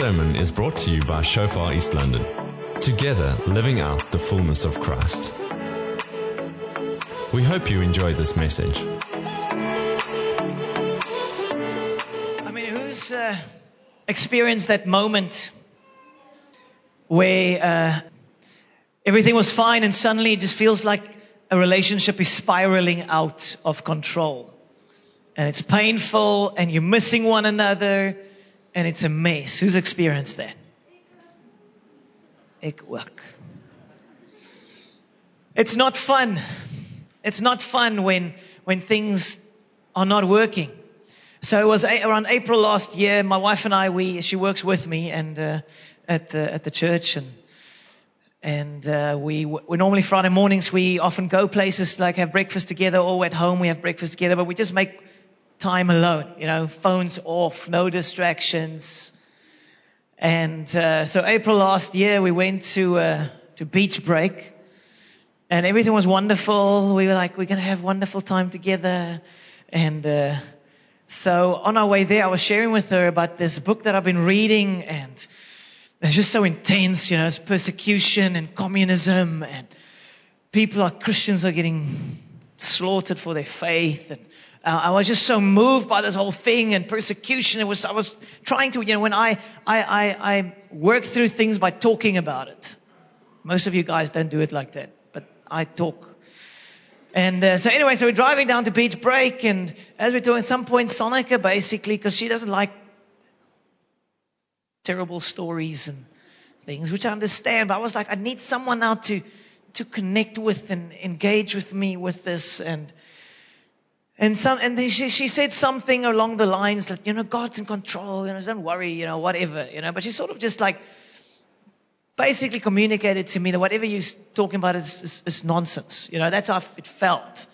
sermon is brought to you by Shofar East London. Together, living out the fullness of Christ. We hope you enjoy this message. I mean, who's uh, experienced that moment where uh, everything was fine and suddenly it just feels like a relationship is spiraling out of control? And it's painful and you're missing one another and it's a mess. Who's experienced that? Ook. It's not fun. It's not fun when, when things are not working. So it was a- around April last year. My wife and I, we she works with me and uh, at the at the church, and and uh, we we normally Friday mornings we often go places like have breakfast together, or at home we have breakfast together, but we just make time alone. You know, phones off, no distractions. And uh, so April last year we went to uh, to beach break, and everything was wonderful. We were like we're gonna have wonderful time together, and. Uh, so on our way there, I was sharing with her about this book that I've been reading and it's just so intense, you know, it's persecution and communism and people are, Christians are getting slaughtered for their faith and uh, I was just so moved by this whole thing and persecution. It was, I was trying to, you know, when I, I, I, I work through things by talking about it. Most of you guys don't do it like that, but I talk and uh, so anyway, so we're driving down to Beach Break, and as we're doing, some point, Sonica basically, because she doesn't like terrible stories and things, which I understand, but I was like, I need someone now to to connect with and engage with me with this, and and some, and then she she said something along the lines that you know God's in control, you know, don't worry, you know, whatever, you know, but she sort of just like basically communicated to me that whatever you're talking about is, is, is nonsense. You know, that's how it felt.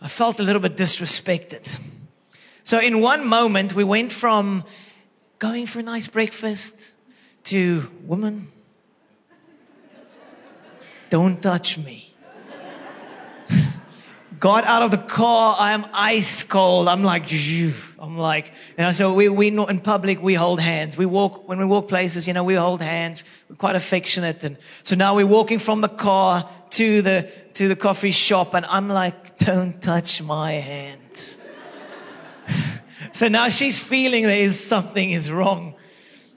I felt a little bit disrespected. So in one moment, we went from going for a nice breakfast to, woman, don't touch me. Got out of the car, I am ice cold. I'm like. I'm like, you know, so we, we not in public, we hold hands. We walk, when we walk places, you know, we hold hands. We're quite affectionate. And so now we're walking from the car to the, to the coffee shop and I'm like, don't touch my hand. so now she's feeling there is something is wrong.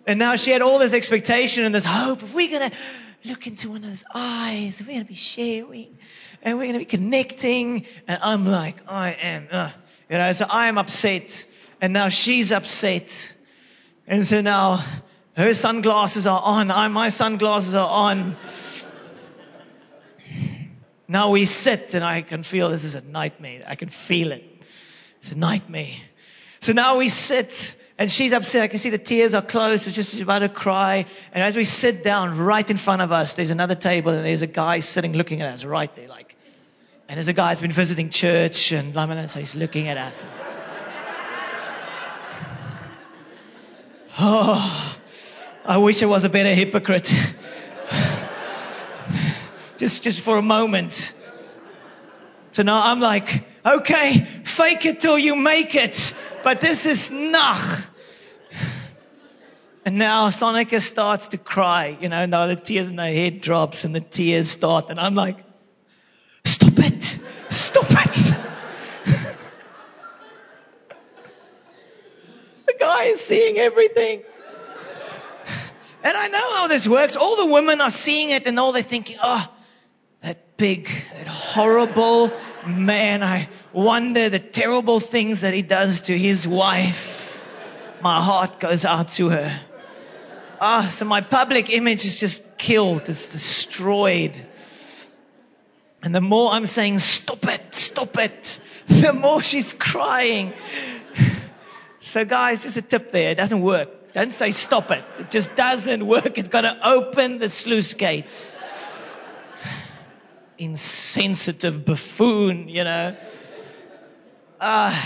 And now she had all this expectation and this hope. We're going to look into one another's eyes. We're going to be sharing and we're going to be connecting. And I'm like, I am, uh, you know, so I am upset. And now she's upset. And so now her sunglasses are on. I, my sunglasses are on. Now we sit and I can feel this is a nightmare. I can feel it. It's a nightmare. So now we sit and she's upset. I can see the tears are close. It's just about to cry. And as we sit down right in front of us, there's another table and there's a guy sitting looking at us right there like, and there's a guy who's been visiting church and so he's looking at us. Oh, I wish I was a better hypocrite. just, just for a moment. So now I'm like, okay, fake it till you make it. But this is nach. And now Sonica starts to cry, you know, now the tears in her head drops and the tears start. And I'm like, stop it. the guy is seeing everything. And I know how this works. All the women are seeing it and all they're thinking, oh, that big, that horrible man. I wonder the terrible things that he does to his wife. My heart goes out to her. Ah, so my public image is just killed. It's destroyed. And the more I'm saying, stop it, stop it, the more she's crying. So guys, just a tip there. It doesn't work. Don't say stop it. It just doesn't work. It's got to open the sluice gates. Insensitive buffoon, you know. Uh,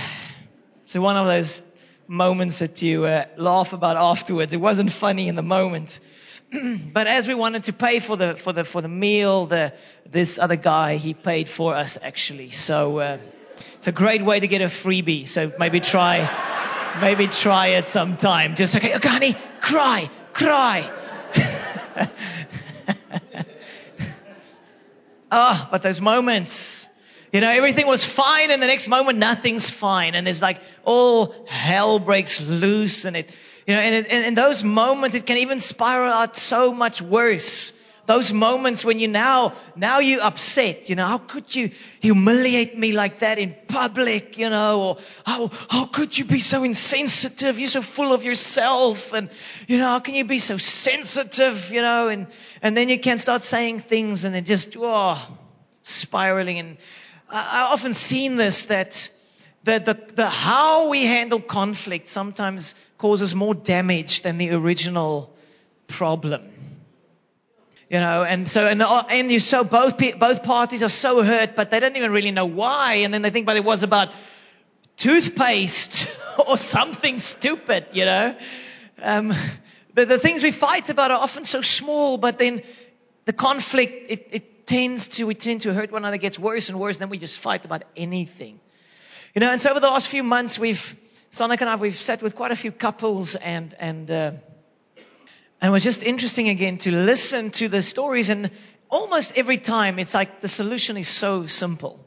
so one of those moments that you uh, laugh about afterwards. It wasn't funny in the moment. but as we wanted to pay for the for the for the meal, the this other guy he paid for us actually. So uh, it's a great way to get a freebie. So maybe try maybe try it sometime. Just okay, okay, honey, cry, cry. Ah, oh, but those moments, you know, everything was fine and the next moment nothing's fine. And it's like all hell breaks loose and it, you know, and in those moments it can even spiral out so much worse. Those moments when you now, now you upset, you know, how could you humiliate me like that in public, you know, or how, how could you be so insensitive? You're so full of yourself and, you know, how can you be so sensitive, you know, and, and then you can start saying things and then just, oh, spiraling and, I often seen this that the, the, the how we handle conflict sometimes causes more damage than the original problem. You know, and so, and, and you so both, both parties are so hurt, but they don't even really know why. And then they think, but it was about toothpaste or something stupid, you know. Um, the, the things we fight about are often so small, but then the conflict, it, it tends to, we tend to hurt one another, gets worse and worse, then we just fight about anything. You know, and so over the last few months, we've, Sonic and I, we've sat with quite a few couples and, and, uh, and it was just interesting again to listen to the stories and almost every time it's like the solution is so simple.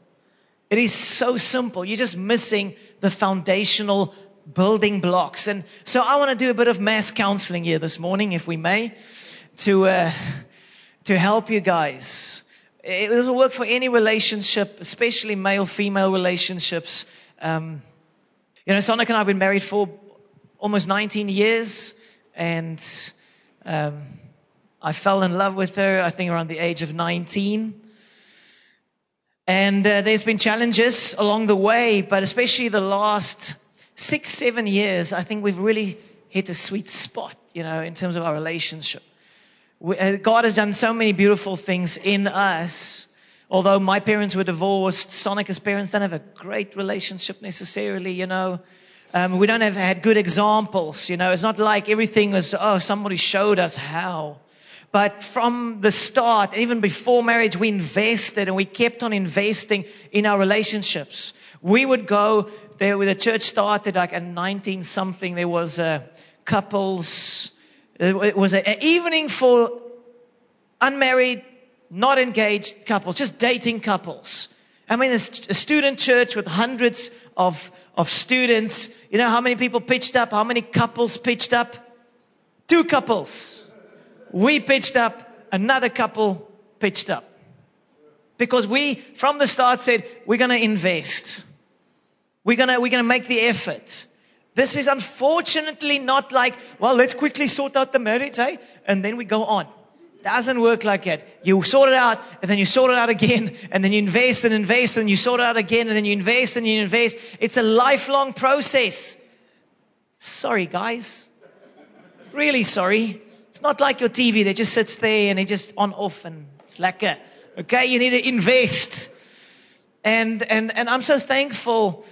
It is so simple. You're just missing the foundational building blocks. And so I want to do a bit of mass counseling here this morning, if we may, to, uh, to help you guys. It will work for any relationship, especially male-female relationships. Um, you know, Sonic and I have been married for almost 19 years, and um, I fell in love with her, I think, around the age of 19. And uh, there's been challenges along the way, but especially the last six, seven years, I think we've really hit a sweet spot, you know, in terms of our relationship. Uh, God has done so many beautiful things in us. Although my parents were divorced, Sonica's parents don't have a great relationship necessarily, you know. Um, we don't have had good examples, you know. It's not like everything was, oh, somebody showed us how. But from the start, even before marriage, we invested and we kept on investing in our relationships. We would go there the church started like at 19 something, there was uh, couples, it was an evening for unmarried, not engaged couples, just dating couples. I mean, a, student church with hundreds of, of students. You know how many people pitched up? How many couples pitched up? Two couples. We pitched up. Another couple pitched up. Because we, from the start, said, we're going to invest. We're going to, we're going to make the effort. This is unfortunately not like, well, let's quickly sort out the marriage, eh? And then we go on. Doesn't work like that. You sort it out, and then you sort it out again, and then you invest and invest, and you sort it out again, and then you invest and you invest. It's a lifelong process. Sorry, guys. Really sorry. It's not like your TV that just sits there and it just on off and it's lekker. Okay, you need to invest. And, and, and I'm so thankful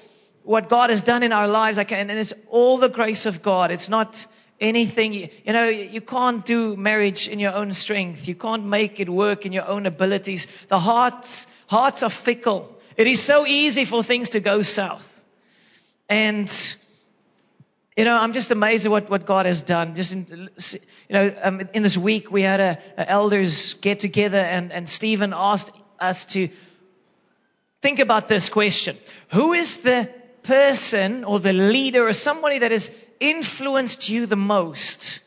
what God has done in our lives, and it's all the grace of God. It's not anything, you know, you can't do marriage in your own strength. You can't make it work in your own abilities. The hearts, hearts are fickle. It is so easy for things to go south. And, you know, I'm just amazed at what, what God has done. Just in, you know, um, in this week we had a, a elders get together and, and Stephen asked us to think about this question. Who is the person or the leader or somebody that has influenced you the most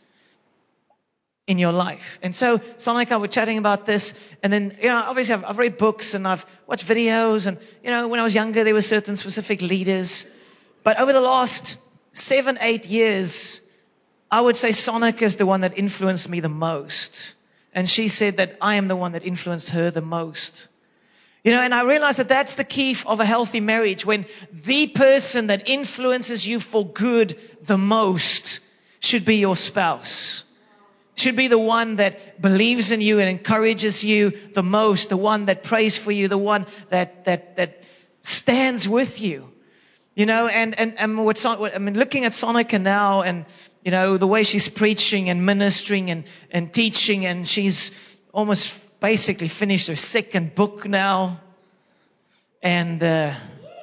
in your life. And so, Sonic, I were chatting about this, and then, you know, obviously I've, I've, read books and I've watched videos, and, you know, when I was younger, there were certain specific leaders. But over the last seven, eight years, I would say Sonic is the one that influenced me the most. And she said that I am the one that influenced her the most. You know, and I realize that that's the key of a healthy marriage when the person that influences you for good the most should be your spouse. Should be the one that believes in you and encourages you the most, the one that prays for you, the one that, that, that stands with you. You know, and, and, and what, I mean, looking at Sonica now and, you know, the way she's preaching and ministering and, and teaching and she's almost basically finished her second book now. And uh,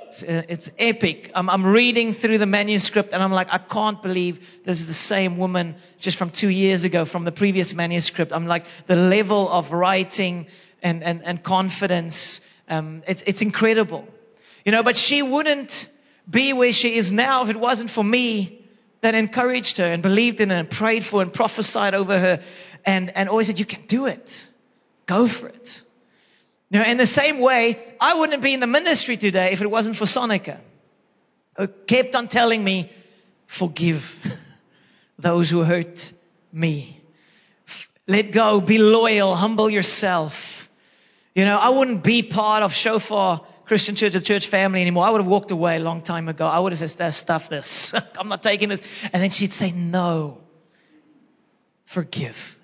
It's, uh, it's epic. I'm, I'm reading through the manuscript and I'm like, I can't believe this is the same woman just from two years ago from the previous manuscript. I'm like, the level of writing and, and, and confidence, um, it's, it's incredible. You know, but she wouldn't be where she is now if it wasn't for me that encouraged her and believed in her and prayed for and prophesied over her and, and always said, you can do it. Go for it. Now, in the same way, I wouldn't be in the ministry today if it wasn't for Sonica, who kept on telling me, forgive those who hurt me. Let go, be loyal, humble yourself. You know, I wouldn't be part of Shofar Christian Church, the church family anymore. I would have walked away a long time ago. I would have said, stuff this. I'm not taking this. And then she'd say, no. Forgive.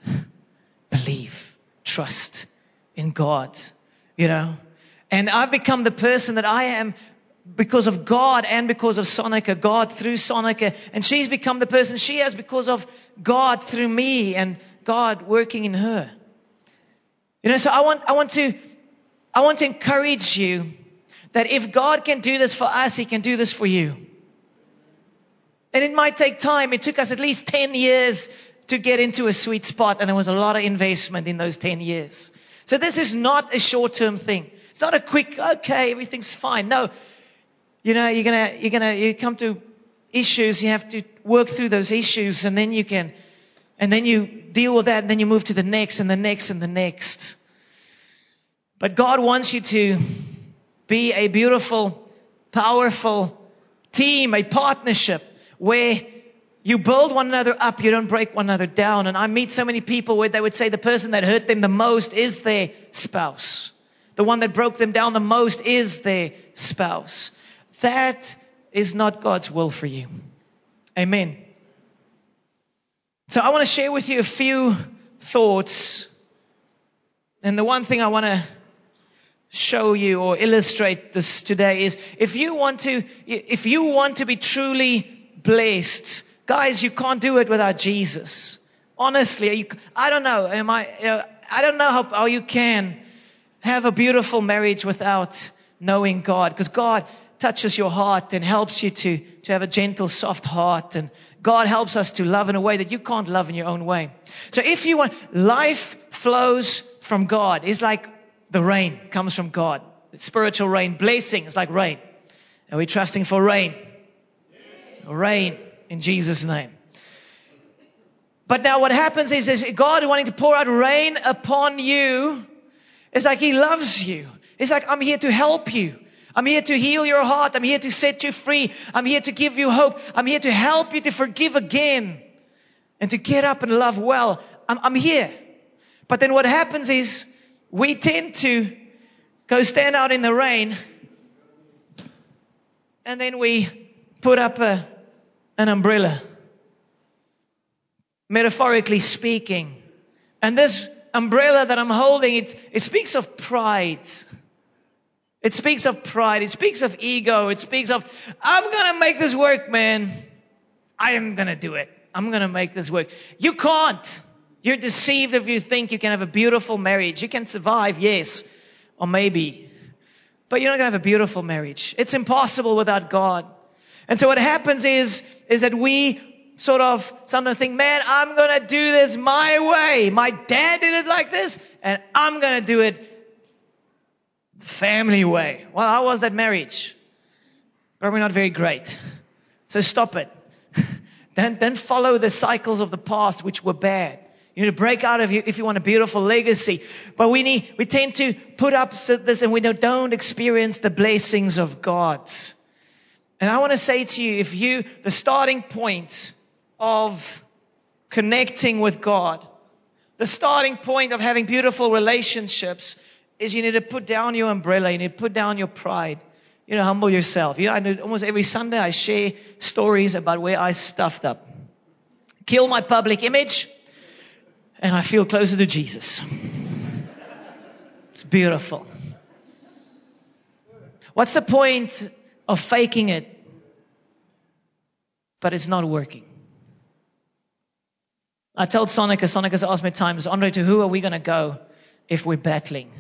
Believe. Trust in God you know. And I've become the person that I am because of God and because of Sonica, God through Sonica. And she's become the person she is because of God through me and God working in her. You know, so I want, I want to, I want to encourage you that if God can do this for us, He can do this for you. And it might take time. It took us at least 10 years to get into a sweet spot and there was a lot of investment in those 10 years. So this is not a short-term thing. It's not a quick, okay, everything's fine. No. You know, you're gonna, you're gonna, you come to issues, you have to work through those issues and then you can, and then you deal with that and then you move to the next and the next and the next. But God wants you to be a beautiful, powerful team, a partnership where you build one another up, you don't break one another down. And I meet so many people where they would say the person that hurt them the most is their spouse. The one that broke them down the most is their spouse. That is not God's will for you. Amen. So I want to share with you a few thoughts. And the one thing I want to show you or illustrate this today is if you want to, if you want to be truly blessed, Guys, you can't do it without Jesus. Honestly, you, I don't know. Am I? You know, I don't know how, how you can have a beautiful marriage without knowing God, because God touches your heart and helps you to to have a gentle, soft heart, and God helps us to love in a way that you can't love in your own way. So if you want, life flows from God. It's like the rain comes from God. It's spiritual rain, blessing is like rain. Are we trusting for rain? Rain in Jesus' name. But now what happens is, is God wanting to pour out rain upon you. It's like He loves you. It's like, I'm here to help you. I'm here to heal your heart. I'm here to set you free. I'm here to give you hope. I'm here to help you to forgive again and to get up and love well. I'm, I'm here. But then what happens is we tend to go stand out in the rain and then we put up a an umbrella. Metaphorically speaking. And this umbrella that I'm holding, it, it speaks of pride. It speaks of pride. It speaks of ego. It speaks of, I'm gonna make this work, man. I am gonna do it. I'm gonna make this work. You can't. You're deceived if you think you can have a beautiful marriage. You can survive, yes. Or maybe. But you're not gonna have a beautiful marriage. It's impossible without God. And so what happens is, is that we sort of sometimes think, man, I'm gonna do this my way. My dad did it like this, and I'm gonna do it the family way. Well, how was that marriage? Probably not very great. So stop it. then, then follow the cycles of the past, which were bad. You need to break out of you if you want a beautiful legacy. But we need, we tend to put up this and we don't experience the blessings of God. And I want to say to you, if you, the starting point of connecting with God, the starting point of having beautiful relationships is you need to put down your umbrella. You need to put down your pride. You know, humble yourself. You know, I know almost every Sunday I share stories about where I stuffed up. Kill my public image and I feel closer to Jesus. It's beautiful. What's the point of faking it but it's not working. I told Sonica, Sonica's asked me times, Andre, to who are we going to go if we're battling?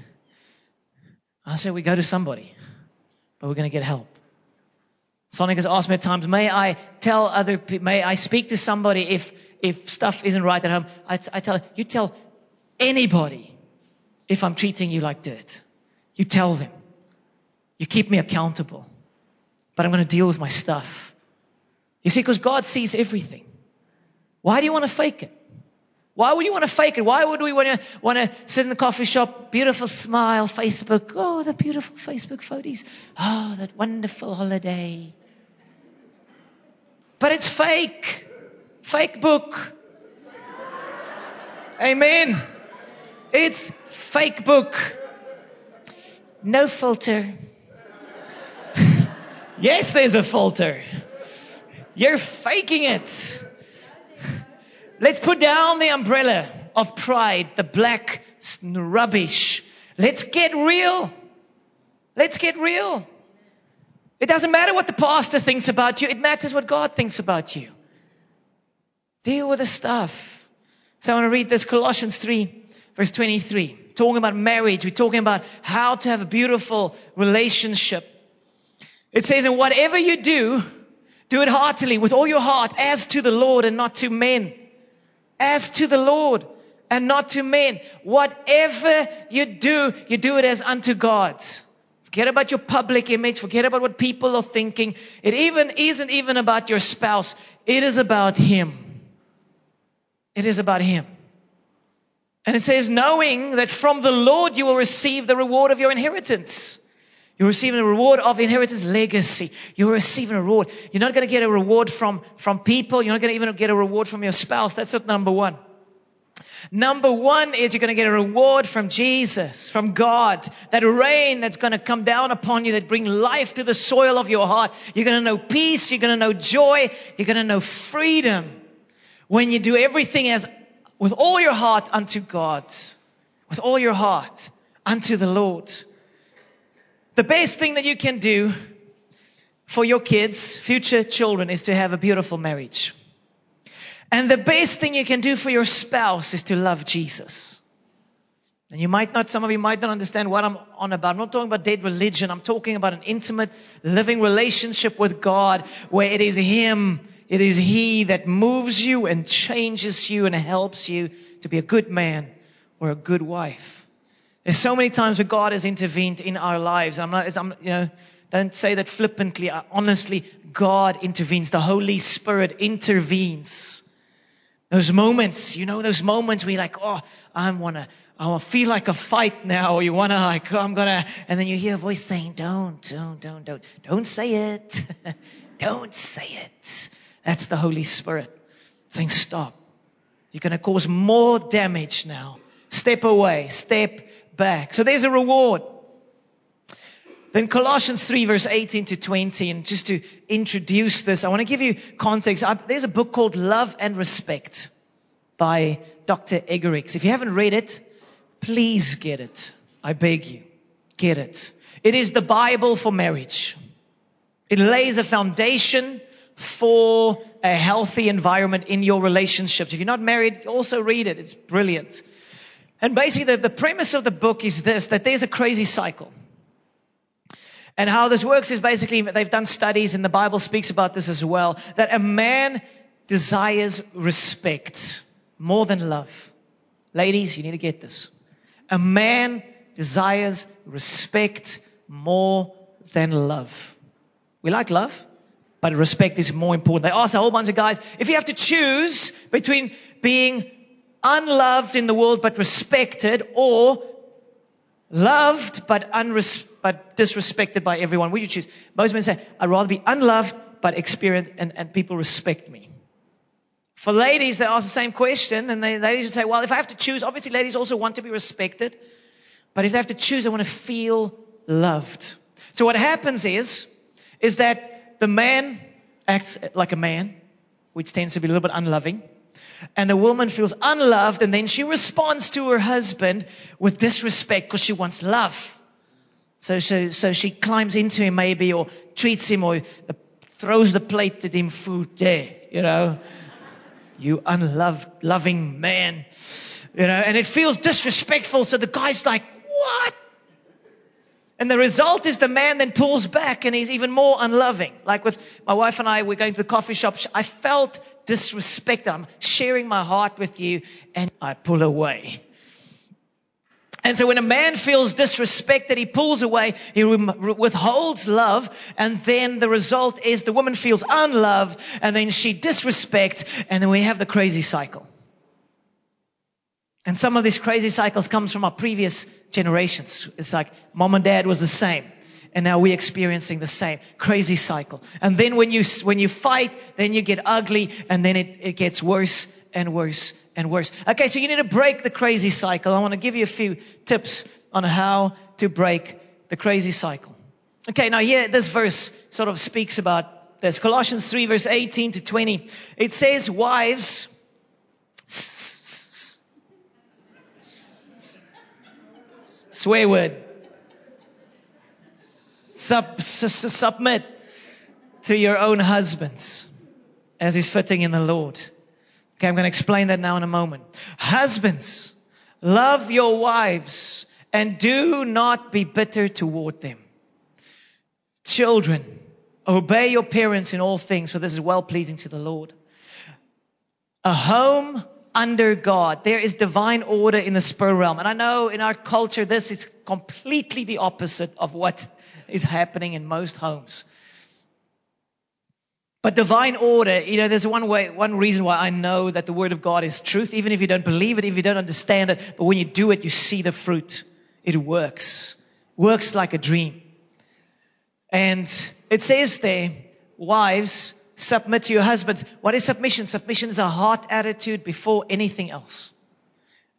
I said, we go to somebody, but we're going to get help. Sonic has asked me at times, may I tell other people, may I speak to somebody if, if stuff isn't right at home? I, I tell you tell anybody if I'm treating you like dirt. You tell them. You keep me accountable. But I'm going to deal with my stuff. You see, because God sees everything. Why do you want to fake it? Why would you want to fake it? Why would we want to, want to sit in the coffee shop, beautiful smile, Facebook, oh, the beautiful Facebook photos. Oh, that wonderful holiday. But it's fake. Fake book. Amen. It's fake book. No filter. yes, there's a filter. You're faking it. Let's put down the umbrella of pride, the black rubbish. Let's get real. Let's get real. It doesn't matter what the pastor thinks about you. It matters what God thinks about you. Deal with the stuff. So I want to read this Colossians 3 verse 23. Talking about marriage. We're talking about how to have a beautiful relationship. It says, and whatever you do, do it heartily with all your heart as to the Lord and not to men as to the Lord and not to men. Whatever you do, you do it as unto God. Forget about your public image. Forget about what people are thinking. It even isn't even about your spouse. It is about Him. It is about Him. And it says, knowing that from the Lord you will receive the reward of your inheritance. You're receiving a reward of inheritance legacy. You're receiving a reward. You're not going to get a reward from, from people. You're not going to even get a reward from your spouse. That's not number one. Number one is you're going to get a reward from Jesus, from God. That rain that's going to come down upon you that bring life to the soil of your heart. You're going to know peace. You're going to know joy. You're going to know freedom when you do everything as with all your heart unto God. With all your heart unto the Lord. The best thing that you can do for your kids, future children, is to have a beautiful marriage. And the best thing you can do for your spouse is to love Jesus. And you might not, some of you might not understand what I'm on about. I'm not talking about dead religion. I'm talking about an intimate, living relationship with God where it is Him, it is He that moves you and changes you and helps you to be a good man or a good wife. There's so many times where God has intervened in our lives. I'm not, I'm, you know, don't say that flippantly. Uh, honestly, God intervenes. The Holy Spirit intervenes. Those moments, you know, those moments where you're like, oh, I wanna, I wanna feel like a fight now, or you wanna like, oh, I'm gonna, and then you hear a voice saying, don't, don't, don't, don't, don't say it. don't say it. That's the Holy Spirit saying, stop. You're gonna cause more damage now. Step away. Step back. So there's a reward. Then Colossians 3 verse 18 to 20, and just to introduce this, I want to give you context. There's a book called Love and Respect by Dr. Eggerichs. If you haven't read it, please get it. I beg you. Get it. It is the Bible for marriage. It lays a foundation for a healthy environment in your relationships. If you're not married, also read it. It's brilliant. And basically, the, the premise of the book is this that there's a crazy cycle. And how this works is basically they've done studies, and the Bible speaks about this as well that a man desires respect more than love. Ladies, you need to get this. A man desires respect more than love. We like love, but respect is more important. They asked a whole bunch of guys, if you have to choose between being unloved in the world but respected or loved but, unres- but disrespected by everyone? Would you choose? Most men say, I'd rather be unloved but experienced and, and people respect me. For ladies, they ask the same question and they, ladies would say, well, if I have to choose, obviously ladies also want to be respected, but if they have to choose, they want to feel loved. So what happens is, is that the man acts like a man, which tends to be a little bit unloving and a woman feels unloved and then she responds to her husband with disrespect because she wants love. So, so, so she climbs into him maybe or treats him or the, throws the plate at him food there, you know. You unloved, loving man. You know, and it feels disrespectful. So the guy's like, what? And the result is the man then pulls back and he's even more unloving. Like with my wife and I, we're going to the coffee shop. I felt disrespected. I'm sharing my heart with you and I pull away. And so when a man feels disrespected, he pulls away, he withholds love, and then the result is the woman feels unloved, and then she disrespects, and then we have the crazy cycle. And some of these crazy cycles comes from our previous generations. It's like mom and dad was the same. And now we're experiencing the same crazy cycle. And then when you, when you fight, then you get ugly and then it, it gets worse and worse and worse. Okay, so you need to break the crazy cycle. I want to give you a few tips on how to break the crazy cycle. Okay, now here, this verse sort of speaks about this. Colossians 3 verse 18 to 20. It says, wives, swear word, Sub, submit to your own husbands as is fitting in the Lord. Okay, I'm going to explain that now in a moment. Husbands, love your wives and do not be bitter toward them. Children, obey your parents in all things, for this is well pleasing to the Lord. A home under God. There is divine order in the spirit realm. And I know in our culture, this is completely the opposite of what is happening in most homes. But divine order, you know, there's one way, one reason why I know that the word of God is truth, even if you don't believe it, if you don't understand it, but when you do it, you see the fruit. It works. Works like a dream. And it says there, wives, submit to your husbands. What is submission? Submission is a heart attitude before anything else.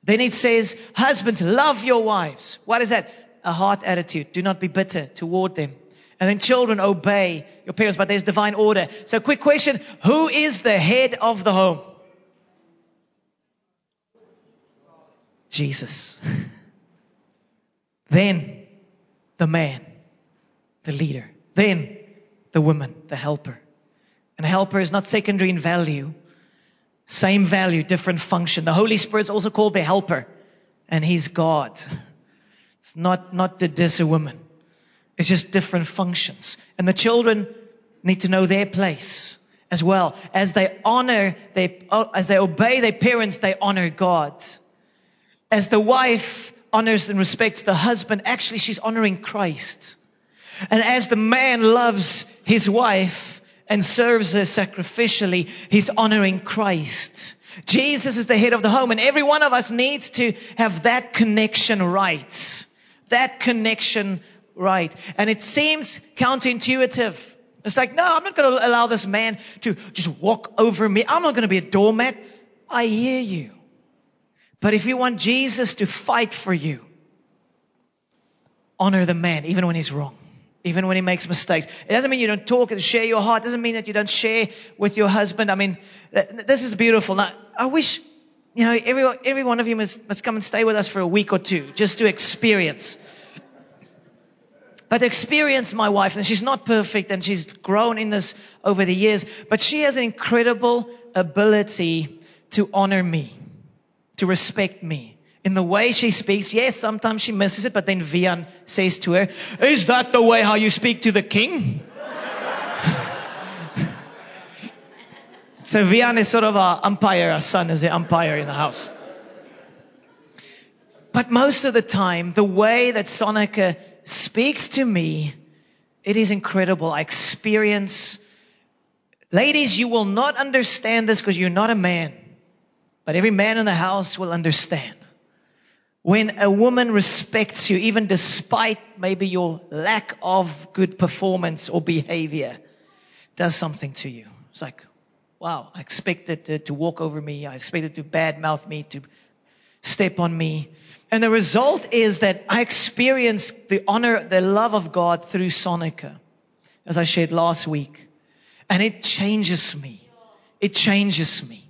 Then it says, husbands, love your wives. What is that? A heart attitude. Do not be bitter toward them. And then children obey your parents, but there's divine order. So quick question. Who is the head of the home? Jesus. then the man, the leader. Then the woman, the helper. And helper is not secondary in value. Same value, different function. The Holy Spirit's also called the helper. And He's God. It's not, not to diss a woman. It's just different functions. And the children need to know their place as well. As they honor, they, uh, as they obey their parents, they honor God. As the wife honors and respects the husband, actually she's honoring Christ. And as the man loves his wife and serves her sacrificially, he's honoring Christ. Jesus is the head of the home and every one of us needs to have that connection right. That connection right. And it seems counterintuitive. It's like, no, I'm not going to allow this man to just walk over me. I'm not going to be a doormat. I hear you. But if you want Jesus to fight for you, honor the man, even when he's wrong. Even when he makes mistakes. It doesn't mean you don't talk and share your heart. It doesn't mean that you don't share with your husband. I mean, this is beautiful. Now, I wish, you know, every, every one of you must, must come and stay with us for a week or two just to experience but experience my wife, and she's not perfect and she's grown in this over the years, but she has an incredible ability to honor me, to respect me. In the way she speaks, yes, sometimes she misses it, but then Vian says to her, is that the way how you speak to the king? so Vian is sort of our umpire, our son is the umpire in the house. But most of the time, the way that Sonica speaks to me. It is incredible. I experience, ladies, you will not understand this because you're not a man, but every man in the house will understand. When a woman respects you, even despite maybe your lack of good performance or behavior, does something to you. It's like, wow, I expected to, to walk over me. I expected to badmouth me, to step on me. And the result is that I experienced the honor, the love of God through Sonica, as I shared last week. And it changes me. It changes me.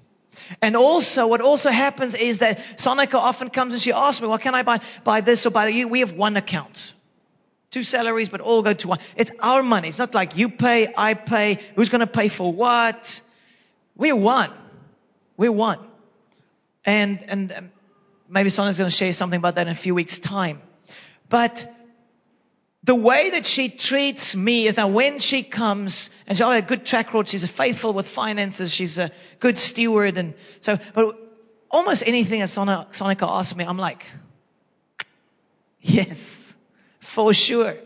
And also, what also happens is that Sonica often comes and she asks me, well, can I buy, buy this or buy that? We have one account. Two salaries, but all go to one. It's our money. It's not like you pay, I pay. Who's going to pay for what? We're one. We're one. And, and um, maybe Sonia's going to share something about that in a few weeks' time. But the way that she treats me is that when she comes, and she's got oh, a good track record, she's a faithful with finances, she's a good steward, and so, but almost anything that Sonica asks me, I'm like, yes, for sure.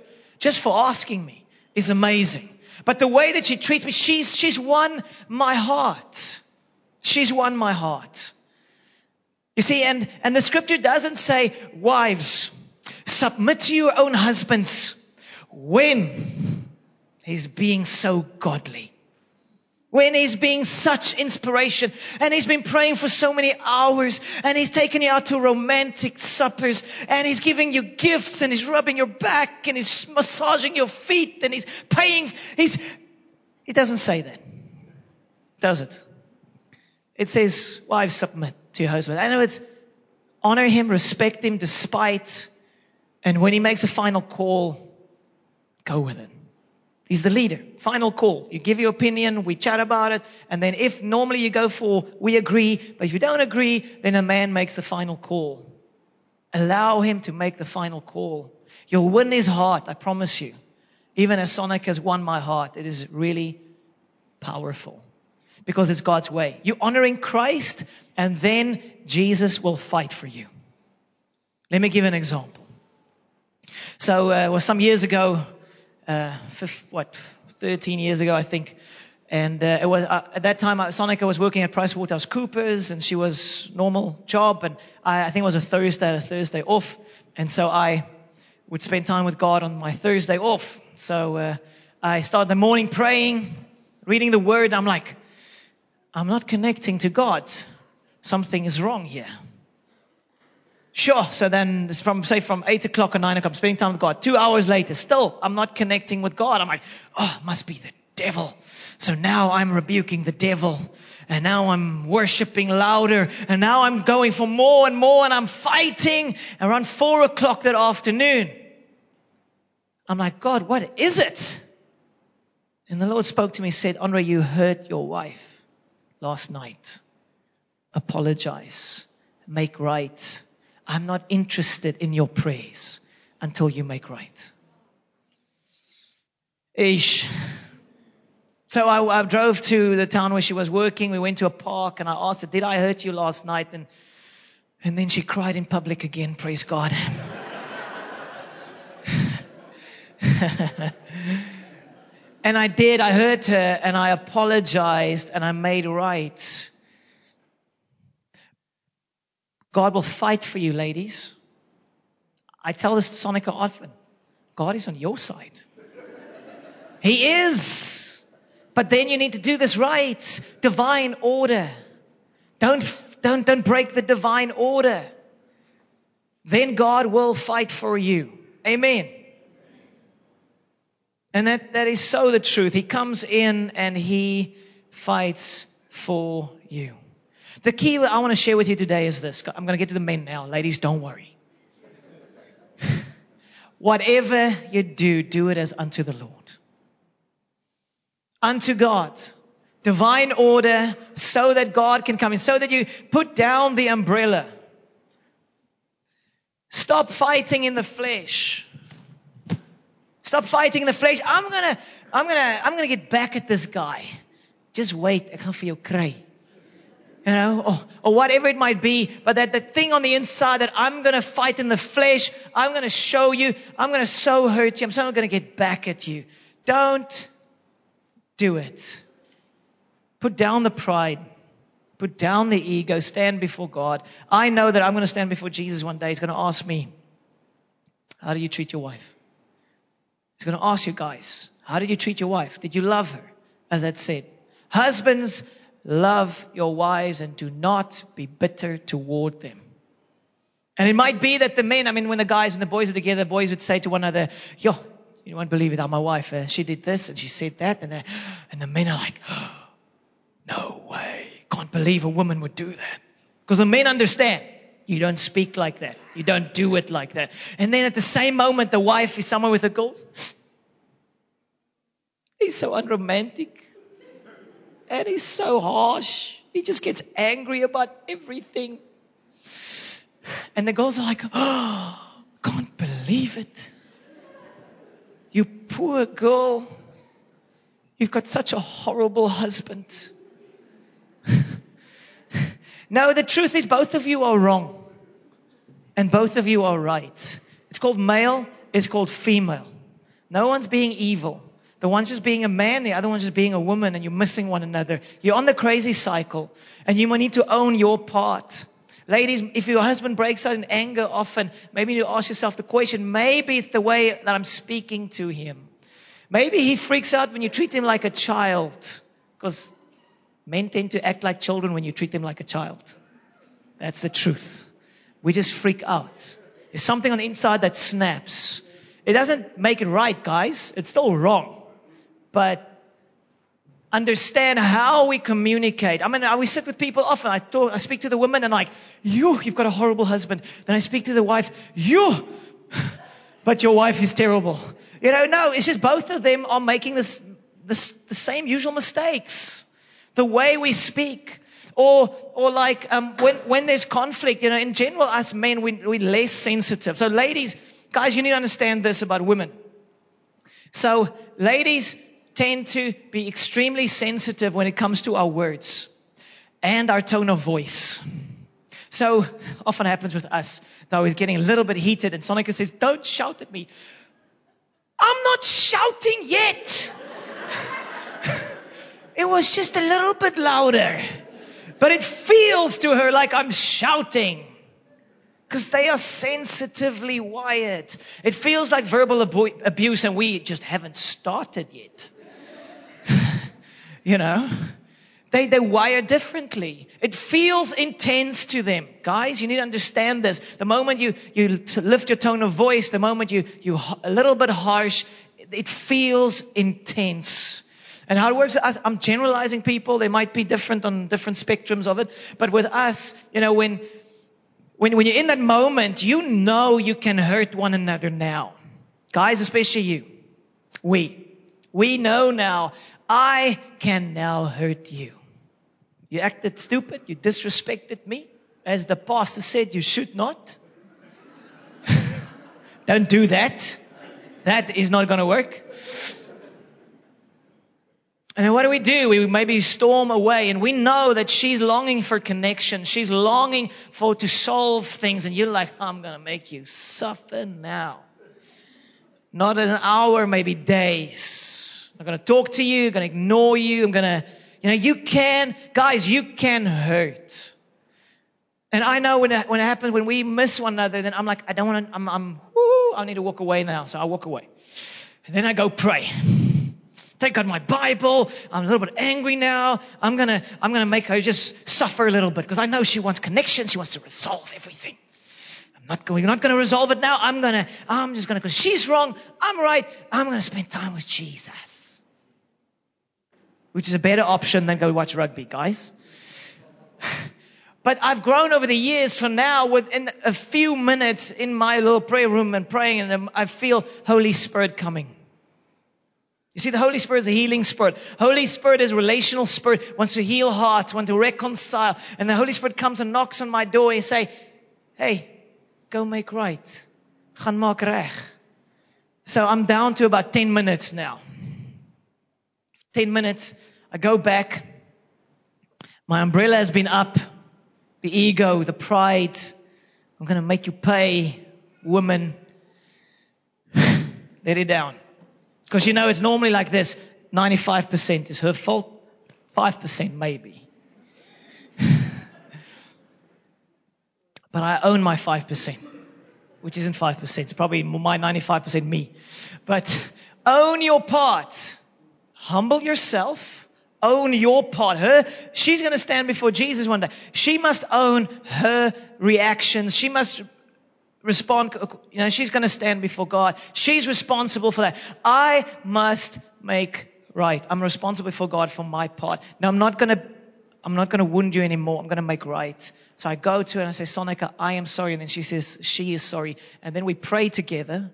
Just for asking me is amazing. But the way that she treats me, she's, she's won my heart. She's won my heart. You see, and, and the scripture doesn't say, wives, submit to your own husbands when he's being so godly. When he's being such inspiration and he's been praying for so many hours and he's taking you out to romantic suppers and he's giving you gifts and he's rubbing your back and he's massaging your feet and he's paying, he's, it doesn't say that. Does it? It says, wives submit to your husband. I know it's honor him, respect him despite, and when he makes a final call, go with it. He's the leader. Final call. You give your opinion, we chat about it, and then if normally you go for we agree, but if you don't agree, then a man makes the final call. Allow him to make the final call. You'll win his heart, I promise you. Even as Sonic has won my heart, it is really powerful. Because it's God's way. You're honoring Christ, and then Jesus will fight for you. Let me give an example. So, uh, well, some years ago, uh, what, 13 years ago, I think. And uh, it was uh, at that time, uh, Sonica was working at PricewaterhouseCoopers, and she was normal job, and I, I think it was a Thursday, a Thursday off, and so I would spend time with God on my Thursday off. So uh, I started the morning praying, reading the Word. I'm like, I'm not connecting to God. Something is wrong here. Sure. So then from, say, from eight o'clock or nine o'clock, I'm spending time with God. Two hours later, still, I'm not connecting with God. I'm like, oh, must be the devil. So now I'm rebuking the devil. And now I'm worshiping louder. And now I'm going for more and more and I'm fighting around four o'clock that afternoon. I'm like, God, what is it? And the Lord spoke to me, said, Andre, you hurt your wife last night. Apologize. Make right. I'm not interested in your praise until you make right. Ish. So I, I, drove to the town where she was working. We went to a park and I asked her, did I hurt you last night? And, and then she cried in public again. Praise God. and I did. I hurt her and I apologized and I made right. God will fight for you, ladies. I tell this to Sonica often. God is on your side. He is. But then you need to do this right. Divine order. Don't, don't, don't break the divine order. Then God will fight for you. Amen. And that, that is so the truth. He comes in and he fights for you. The key I want to share with you today is this. I'm going to get to the men now. Ladies, don't worry. Whatever you do, do it as unto the Lord. Unto God. Divine order so that God can come in, so that you put down the umbrella. Stop fighting in the flesh. Stop fighting in the flesh. I'm gonna, I'm gonna, I'm gonna get back at this guy. Just wait. Gaan vir jou kry you know, or, or whatever it might be, but that the thing on the inside that I'm going to fight in the flesh, I'm going to show you, I'm going to so hurt you, I'm so going to get back at you. Don't do it. Put down the pride. Put down the ego. Stand before God. I know that I'm going to stand before Jesus one day. He's going to ask me, how do you treat your wife? He's going to ask you guys, how did you treat your wife? Did you love her? As I said. Husbands, love your wives and do not be bitter toward them. And it might be that the men, I mean, when the guys and the boys are together, the boys would say to one another, yo, you won't believe it, I'm my wife, uh, she did this and she said that. And, and the men are like, oh, no way. Can't believe a woman would do that. Because the men understand. You don't speak like that. You don't do it like that. And then at the same moment, the wife is somewhere with the girls. He's so unromantic. And he's so harsh. He just gets angry about everything. And the girls are like, oh, can't believe it. You poor girl. You've got such a horrible husband. no, the truth is both of you are wrong. And both of you are right. It's called male, it's called female. No one's being evil. The one's just being a man, the other one's just being a woman, and you're missing one another. You're on the crazy cycle, and you might need to own your part. Ladies, if your husband breaks out in anger often, maybe you ask yourself the question, maybe it's the way that I'm speaking to him. Maybe he freaks out when you treat him like a child, because men tend to act like children when you treat them like a child. That's the truth. We just freak out. There's something on the inside that snaps. It doesn't make it right, guys. It's still wrong but understand how we communicate. I mean, we sit with people often. I talk, I speak to the women and like, you, you've got a horrible husband. Then I speak to the wife, you, but your wife is terrible. You know, no, it's just both of them are making this, this the same usual mistakes. The way we speak. Or, or like, um, when, when there's conflict, you know, in general, us men, we, we're less sensitive. So ladies, guys, you need to understand this about women. So ladies, tend to be extremely sensitive when it comes to our words and our tone of voice. So often happens with us that I getting a little bit heated and Sonica says, don't shout at me. I'm not shouting yet. it was just a little bit louder, but it feels to her like I'm shouting because they are sensitively wired. It feels like verbal abu- abuse and we just haven't started yet. You know? They, they wire differently. It feels intense to them. Guys, you need to understand this. The moment you, you lift your tone of voice, the moment you, you a little bit harsh, it feels intense. And how it works, I'm generalizing people. They might be different on different spectrums of it. But with us, you know, when, when, when you're in that moment, you know you can hurt one another now. Guys, especially you. We. We know now I can now hurt you. You acted stupid. You disrespected me. As the pastor said, you should not. Don't do that. That is not going to work. And then what do we do? We maybe storm away and we know that she's longing for connection. She's longing for to solve things and you're like, I'm going to make you suffer now. Not an hour, maybe days. I'm going to talk to you. I'm going to ignore you. I'm going to, you know, you can, guys, you can hurt. And I know when it, when it happens, when we miss one another, then I'm like, I don't want to, I'm, I'm, I need to walk away now. So I walk away. And then I go pray. Take out my Bible. I'm a little bit angry now. I'm gonna, I'm gonna make her just suffer a little bit because I know she wants connection. She wants to resolve everything. I'm not going, we're not gonna resolve it now. I'm gonna, I'm just gonna, because she's wrong. I'm right. I'm gonna spend time with Jesus which is a better option than go watch rugby, guys. But I've grown over the years from now within a few minutes in my little prayer room and praying and I feel Holy Spirit coming. You see, the Holy Spirit is a healing spirit. Holy Spirit is relational spirit, wants to heal hearts, wants to reconcile. And the Holy Spirit comes and knocks on my door and say, hey, go make right. Gaan maak. So I'm down to about 10 minutes now. 10 minutes. I go back. My umbrella has been up. The ego, the pride. I'm going to make you pay, woman. Let it down. Because you know, it's normally like this 95% is her fault, 5% maybe. but I own my 5%, which isn't 5%. It's probably my 95% me. But own your part. Humble yourself. Own your part. Her, she's going to stand before Jesus one day. She must own her reactions. She must respond. You know, she's going to stand before God. She's responsible for that. I must make right. I'm responsible for God for my part. Now I'm not going to, I'm not going to wound you anymore. I'm going to make right. So I go to her and I say, Sonica, I am sorry. And then she says, she is sorry. And then we pray together.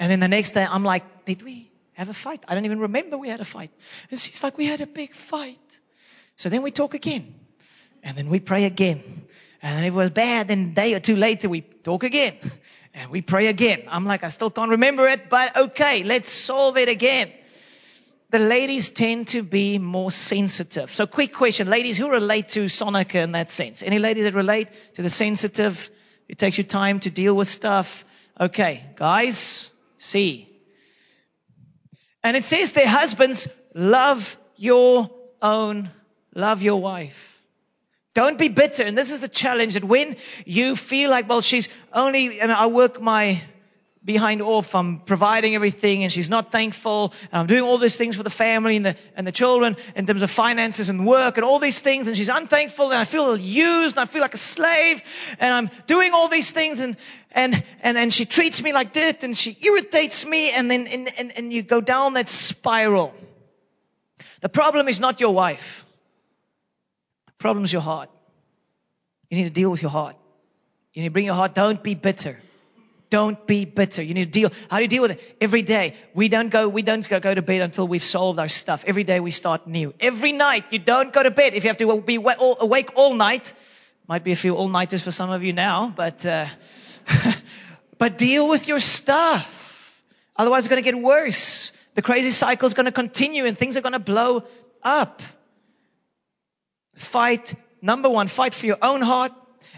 And then the next day I'm like, did we? Have a fight. I don't even remember we had a fight. And she's like, we had a big fight. So then we talk again. And then we pray again. And it was bad, then a day or two later we talk again. And we pray again. I'm like, I still can't remember it, but okay, let's solve it again. The ladies tend to be more sensitive. So quick question. Ladies, who relate to Sonica in that sense? Any ladies that relate to the sensitive? It takes you time to deal with stuff. Okay, guys, see. And it says their husbands love your own, love your wife. Don't be bitter. And this is the challenge that when you feel like, well, she's only, and I work my behind off, I'm providing everything and she's not thankful and I'm doing all these things for the family and the, and the children in terms of finances and work and all these things and she's unthankful and I feel used and I feel like a slave and I'm doing all these things and, and, and, and she treats me like dirt and she irritates me and then, and, and, and you go down that spiral. The problem is not your wife. The problem is your heart. You need to deal with your heart. You need to bring your heart. Don't be bitter. Don't be bitter. You need to deal. How do you deal with it? Every day. We don't go, we don't go, go to bed until we've solved our stuff. Every day we start new. Every night you don't go to bed. If you have to be awake all night, might be a few all-nighters for some of you now, but, uh, but deal with your stuff. Otherwise it's going to get worse. The crazy cycle is going to continue and things are going to blow up. Fight, number one, fight for your own heart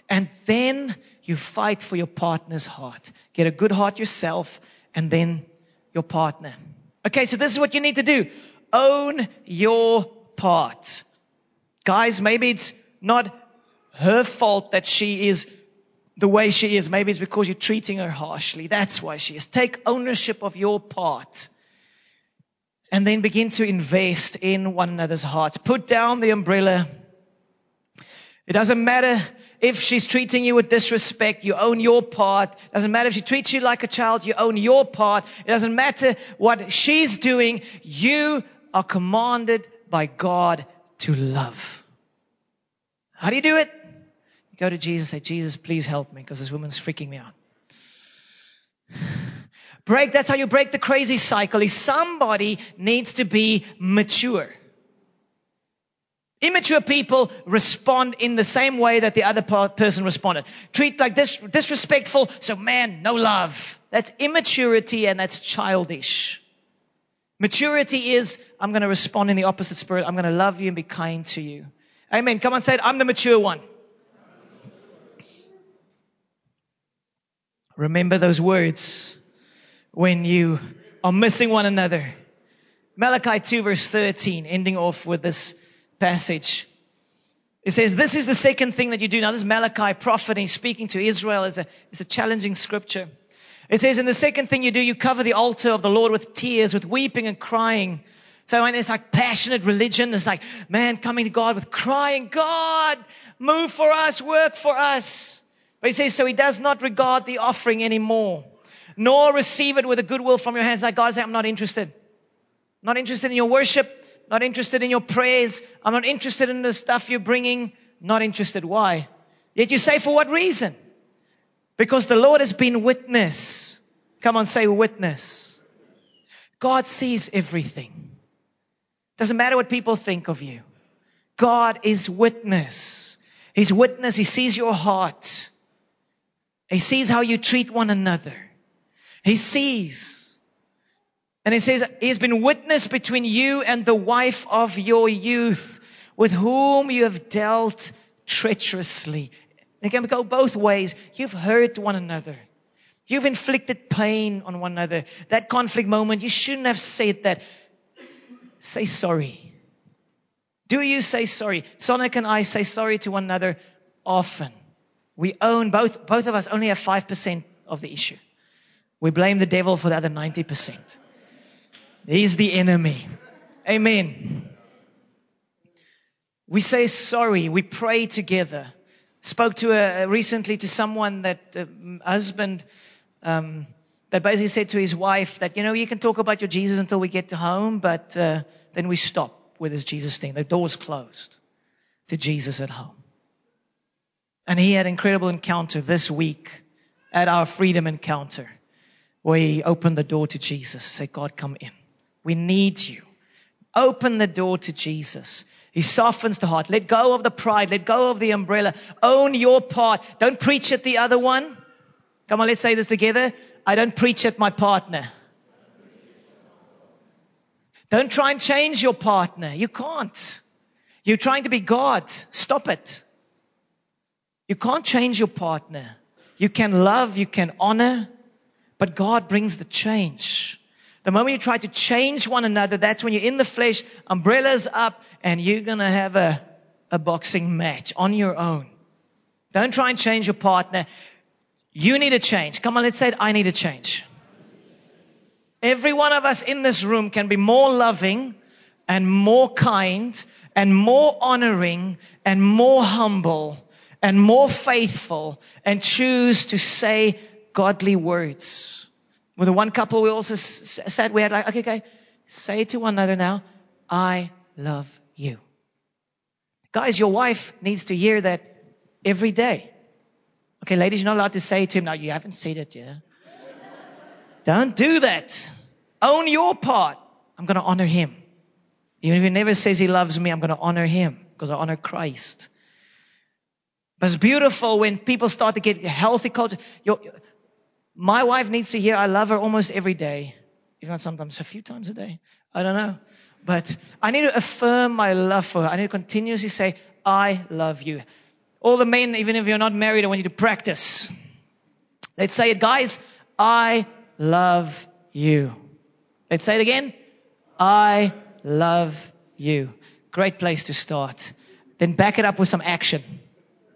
and then you fight for your partner's heart. Get a good heart yourself and then your partner. Okay, so this is what you need to do. Own your part. Guys, maybe it's not her fault that she is the way she is. Maybe it's because you're treating her harshly. That's why she is. Take ownership of your part. And then begin to invest in one another's hearts. Put down the umbrella. It doesn't matter if she's treating you with disrespect, you own your part. It doesn't matter if she treats you like a child, you own your part. It doesn't matter what she's doing, you are commanded by God to love. How do you do it? You go to Jesus say, Jesus, please help me because this woman's freaking me out. Break, that's how you break the crazy cycle is somebody needs to be mature. Immature people respond in the same way that the other person responded. Treat like this, disrespectful, so man, no love. That's immaturity and that's childish. Maturity is, I'm going to respond in the opposite spirit. I'm going to love you and be kind to you. Amen. Come on, say it. I'm the mature one. Remember those words when you are missing one another. Malachi 2 verse 13, ending off with this passage. It says, this is the second thing that you do. Now, this is Malachi prophet, he's speaking to Israel. It's a, it's a challenging scripture. It says, and the second thing you do, you cover the altar of the Lord with tears, with weeping and crying. So when it's like passionate religion, it's like, man, coming to God with crying, God, move for us, work for us. But he says, so he does not regard the offering anymore, nor receive it with a goodwill from your hands. Like God says, I'm not interested. Not interested in your worship not interested in your prayers. I'm not interested in the stuff you're bringing. Not interested. Why? Yet you say, for what reason? Because the Lord has been witness. Come on, say witness. God sees everything. Doesn't matter what people think of you. God is witness. He's witness. He sees your heart. He sees how you treat one another. He sees. And it says, He has been witness between you and the wife of your youth, with whom you have dealt treacherously. It can go both ways. You've hurt one another. You've inflicted pain on one another. That conflict moment, you shouldn't have said that. Say sorry. Do you say sorry? Sonica and I say sorry to one another often. We own both, both of us only have 5% of the issue. We blame the devil for the other 90%. He's the enemy. Amen. We say sorry. We pray together. Spoke to a, recently to someone that the husband um, that basically said to his wife that you know you can talk about your Jesus until we get to home, but uh, then we stop with his Jesus thing. The door's closed to Jesus at home. And he had an incredible encounter this week at our freedom encounter where he opened the door to Jesus. Say, God, come in. We need you. Open the door to Jesus. He softens the heart. Let go of the pride. Let go of the umbrella. Own your part. Don't preach at the other one. Come on, let's say this together. I don't preach at my partner. Don't try and change your partner. You can't. You're trying to be God. Stop it. You can't change your partner. You can love, you can honor, but God brings the change. The moment you try to change one another, that's when you're in the flesh, umbrellas up, and you're gonna have a, a boxing match on your own. Don't try and change your partner. You need a change. Come on, let's say it. I need a change. Every one of us in this room can be more loving and more kind and more honoring and more humble and more faithful and choose to say godly words. With the one couple, we also said we had like, okay, okay, say to one another now, I love you. Guys, your wife needs to hear that every day. Okay, ladies, you're not allowed to say to him, now you haven't said it yet. Don't do that. Own your part. I'm going to honor him. Even if he never says he loves me, I'm going to honor him because I honor Christ. But it's beautiful when people start to get healthy culture. My wife needs to hear I love her almost every day. If not sometimes a few times a day. I don't know. But I need to affirm my love for her. I need to continuously say, I love you. All the men, even if you're not married, I want you to practice. Let's say it, guys. I love you. Let's say it again. I love you. Great place to start. Then back it up with some action.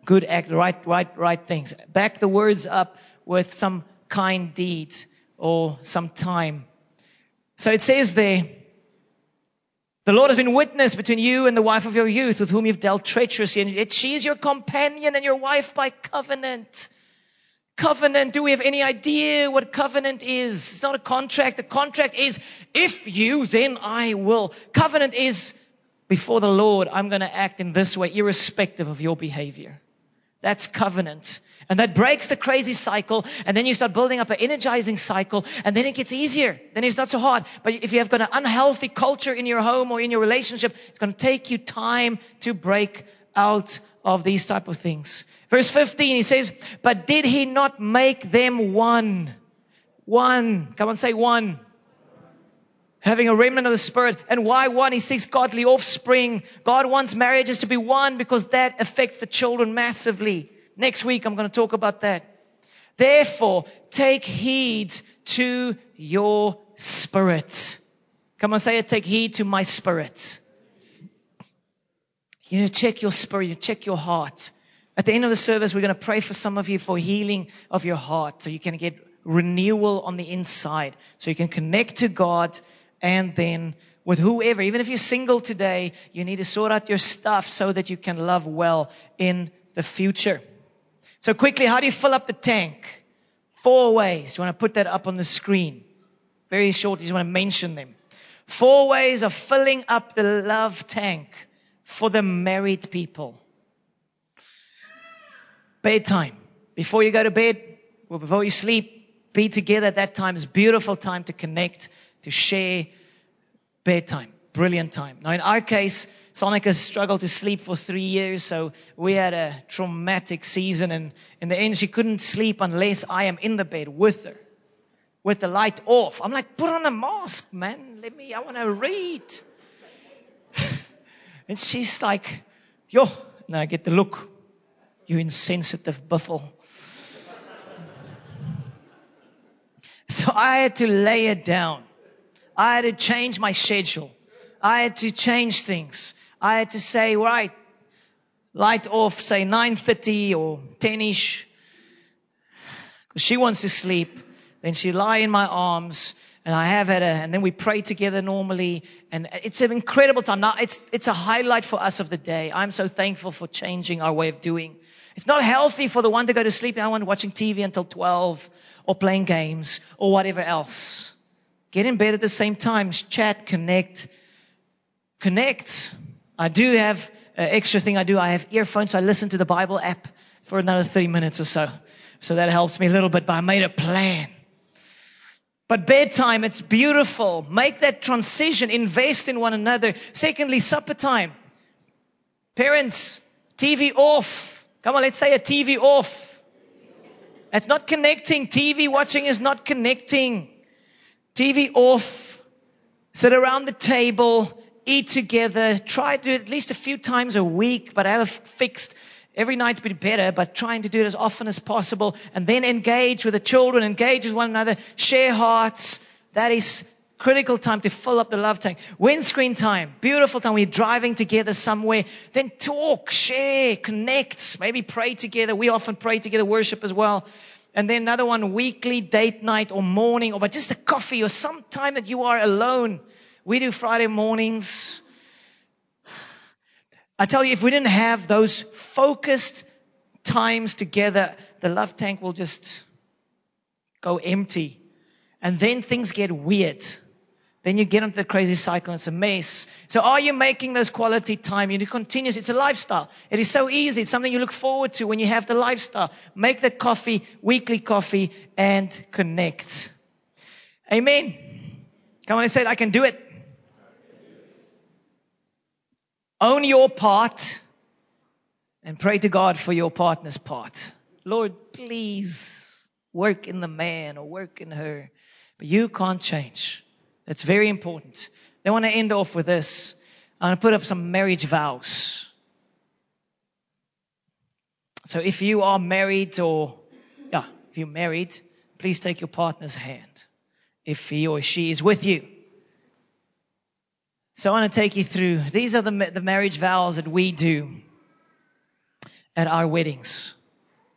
Good act, right, right, right things. Back the words up with some kind deed or some time. So it says there, the Lord has been witness between you and the wife of your youth with whom you've dealt treacherously and yet she is your companion and your wife by covenant. Covenant, do we have any idea what covenant is? It's not a contract. The contract is, if you, then I will. Covenant is, before the Lord, I'm going to act in this way, irrespective of your behavior. That's covenant. And that breaks the crazy cycle. And then you start building up an energizing cycle. And then it gets easier. Then it's not so hard. But if you have got an unhealthy culture in your home or in your relationship, it's going to take you time to break out of these type of things. Verse 15, he says, but did he not make them one? One. Come on, say one having a remnant of the Spirit. And why one? He seeks godly offspring. God wants marriages to be one because that affects the children massively. Next week I'm going to talk about that. Therefore, take heed to your spirit. Come on, say it. Take heed to my spirit. You know, check your spirit. You check your heart. At the end of the service, we're going to pray for some of you for healing of your heart so you can get renewal on the inside. So you can connect to God and then with whoever, even if you're single today, you need to sort out your stuff so that you can love well in the future. So quickly, how do you fill up the tank? Four ways. You want to put that up on the screen. Very short, you just want to mention them. Four ways of filling up the love tank for the married people. Bedtime. Before you go to bed, or before you sleep, be together at that time is beautiful time to connect to share bedtime. Brilliant time. Now in our case, Sonica struggled to sleep for three years, so we had a traumatic season and in the end she couldn't sleep unless I am in the bed with her. With the light off. I'm like, put on a mask, man. Let me, I want to read. and she's like, yo, now I get the look. You insensitive buffle. so I had to lay it down. I had to change my schedule. I had to change things. I had to say, right, light off, say 9.30 or 10ish. Cause she wants to sleep. Then she lie in my arms and I have a, and then we pray together normally. And it's an incredible time. Now it's, it's a highlight for us of the day. I'm so thankful for changing our way of doing. It's not healthy for the one to go to sleep and I want watching TV until 12 or playing games or whatever else. Get in bed at the same time, chat, connect. Connect. I do have an extra thing I do. I have earphones, so I listen to the Bible app for another 30 minutes or so. So that helps me a little bit, but I made a plan. But bedtime, it's beautiful. Make that transition. Invest in one another. Secondly, supper time. Parents, TV off. Come on, let's say a TV off. It's not connecting. TV watching is not connecting. TV off. Sit around the table. Eat together. Try to do it at least a few times a week, but I have fixed every night would be better, but trying to do it as often as possible and then engage with the children, engage with one another, share hearts. That is critical time to fill up the love tank. Windscreen time, beautiful time. We're driving together somewhere. Then talk, share, connect, maybe pray together. We often pray together, worship as well. And then another one, weekly date night or morning or just a coffee or some time that you are alone. We do Friday mornings. I tell you, if we didn't have those focused times together, the love tank will just go empty. And then things get weird. Then you get into the crazy cycle and it's a mess. So are you making those quality time? You continue. It's a lifestyle. It is so easy. It's something you look forward to when you have the lifestyle. Make that coffee, weekly coffee and connect. Amen. Come on and say it. I can do it. Own your part and pray to God for your partner's part. Lord, please work in the man or work in her. But you can't change. That's very important. I want to end off with this. I'm going to put up some marriage vows. So if you are married or, yeah, if you're married, please take your partner's hand. If he or she is with you. So I want to take you through. These are the, the marriage vows that we do at our weddings.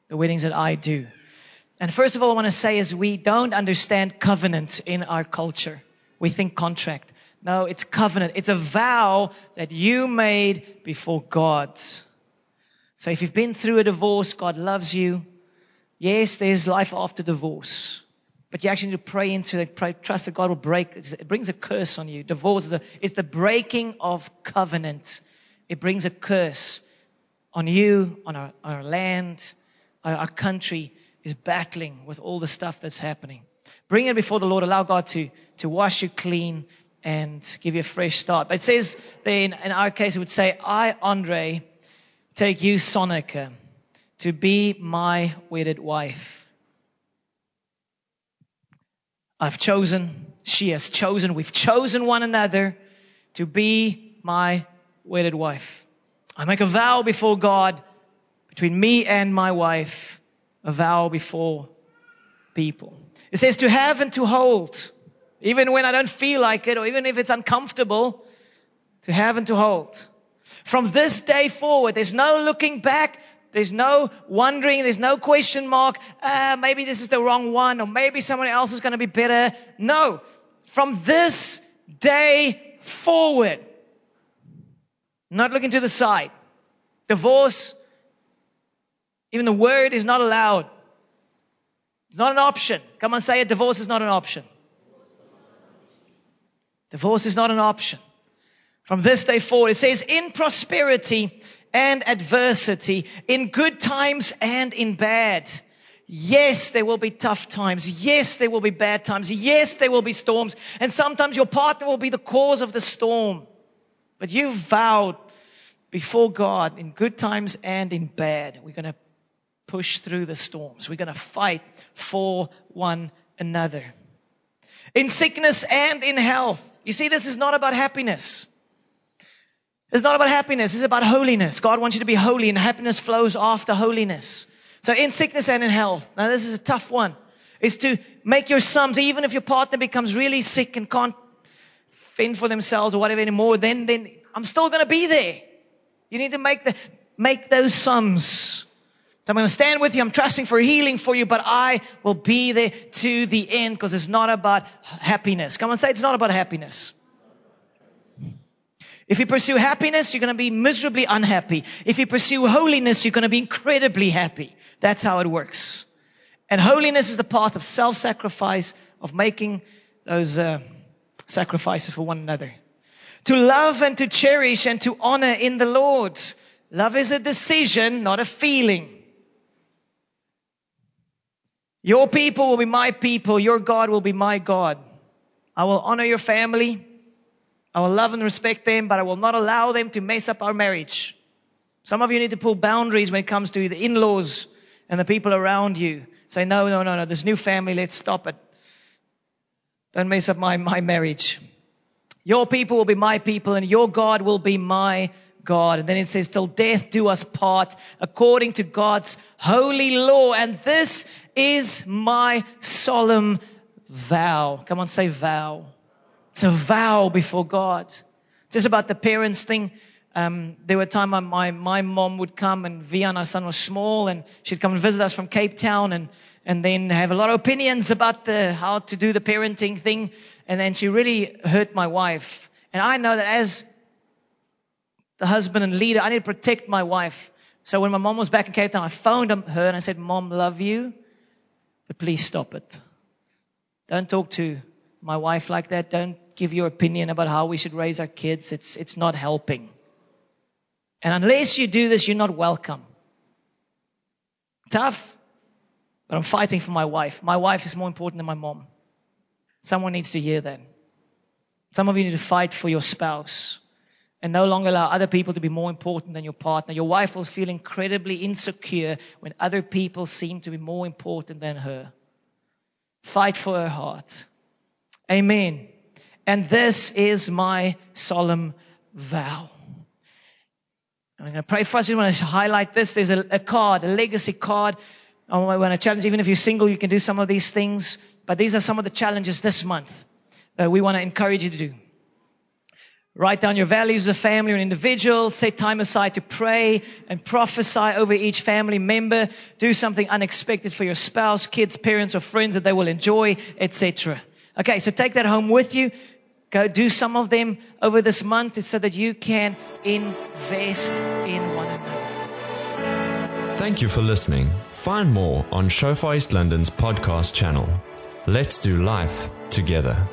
The weddings that I do. And first of all, I want to say is we don't understand covenant in our culture. We think contract. No, it's covenant. It's a vow that you made before God. So if you've been through a divorce, God loves you. Yes, there's life after divorce. But you actually need to pray into it, pray, trust that God will break. It brings a curse on you. Divorce is, a, is the breaking of covenant. It brings a curse on you, on our, our land, our, our country is battling with all the stuff that's happening. Bring it before the Lord. Allow God to, to wash you clean and give you a fresh start. But it says then, in our case, it would say, I, Andre, take you, Sonica, to be my wedded wife. I've chosen, she has chosen, we've chosen one another to be my wedded wife. I make a vow before God between me and my wife, a vow before people. It says to have and to hold, even when I don't feel like it or even if it's uncomfortable, to have and to hold. From this day forward, there's no looking back. There's no wondering. There's no question mark. Uh, maybe this is the wrong one or maybe someone else is going to be better. No. From this day forward, not looking to the side. Divorce, even the word is not allowed. It's not an option. Come on, say it. Divorce is not an option. Divorce is not an option. From this day forward, it says, in prosperity and adversity, in good times and in bad. Yes, there will be tough times. Yes, there will be bad times. Yes, there will be storms. And sometimes your partner will be the cause of the storm. But you vowed before God in good times and in bad. We're going to push through the storms. We're going to fight for one another. In sickness and in health. You see, this is not about happiness. It's not about happiness. It's about holiness. God wants you to be holy and happiness flows after holiness. So in sickness and in health. Now this is a tough one. Is to make your sums, even if your partner becomes really sick and can't fend for themselves or whatever anymore, then, then I'm still going to be there. You need to make the, make those sums. So I'm going to stand with you. I'm trusting for healing for you, but I will be there to the end because it's not about happiness. Come on, say it's not about happiness. If you pursue happiness, you're going to be miserably unhappy. If you pursue holiness, you're going to be incredibly happy. That's how it works. And holiness is the path of self-sacrifice, of making those uh, sacrifices for one another. To love and to cherish and to honor in the Lord. Love is a decision, not a feeling. Your people will be my people. Your God will be my God. I will honor your family. I will love and respect them, but I will not allow them to mess up our marriage. Some of you need to pull boundaries when it comes to the in-laws and the people around you say, no, no, no, no, this new family, let's stop it. Don't mess up my, my marriage. Your people will be my people and your God will be my God. And then it says, till death do us part according to God's holy law. And this is my solemn vow. Come on, say vow. It's a vow before God. Just about the parents thing. Um, there were times my, my mom would come and Vian, our son was small and she'd come and visit us from Cape Town and, and then have a lot of opinions about the, how to do the parenting thing. And then she really hurt my wife. And I know that as the husband and leader, I need to protect my wife. So when my mom was back in Cape Town, I phoned her and I said, Mom, love you, but please stop it. Don't talk to my wife like that. Don't give your opinion about how we should raise our kids. It's, it's not helping. And unless you do this, you're not welcome. Tough, but I'm fighting for my wife. My wife is more important than my mom. Someone needs to hear that. Some of you need to fight for your spouse and no longer allow other people to be more important than your partner. Your wife will feel incredibly insecure when other people seem to be more important than her. Fight for her heart. Amen. And this is my solemn vow. I'm going to pray for us. I want to highlight this. There's a, a card, a legacy card. I want to challenge, even if you're single, you can do some of these things. But these are some of the challenges this month that we want to encourage you to do. Write down your values as a family or an individual. Set time aside to pray and prophesy over each family member. Do something unexpected for your spouse, kids, parents, or friends that they will enjoy, etc. Okay, so take that home with you. Go do some of them over this month so that you can invest in one another. Thank you for listening. Find more on Shofar East London's podcast channel. Let's do life together.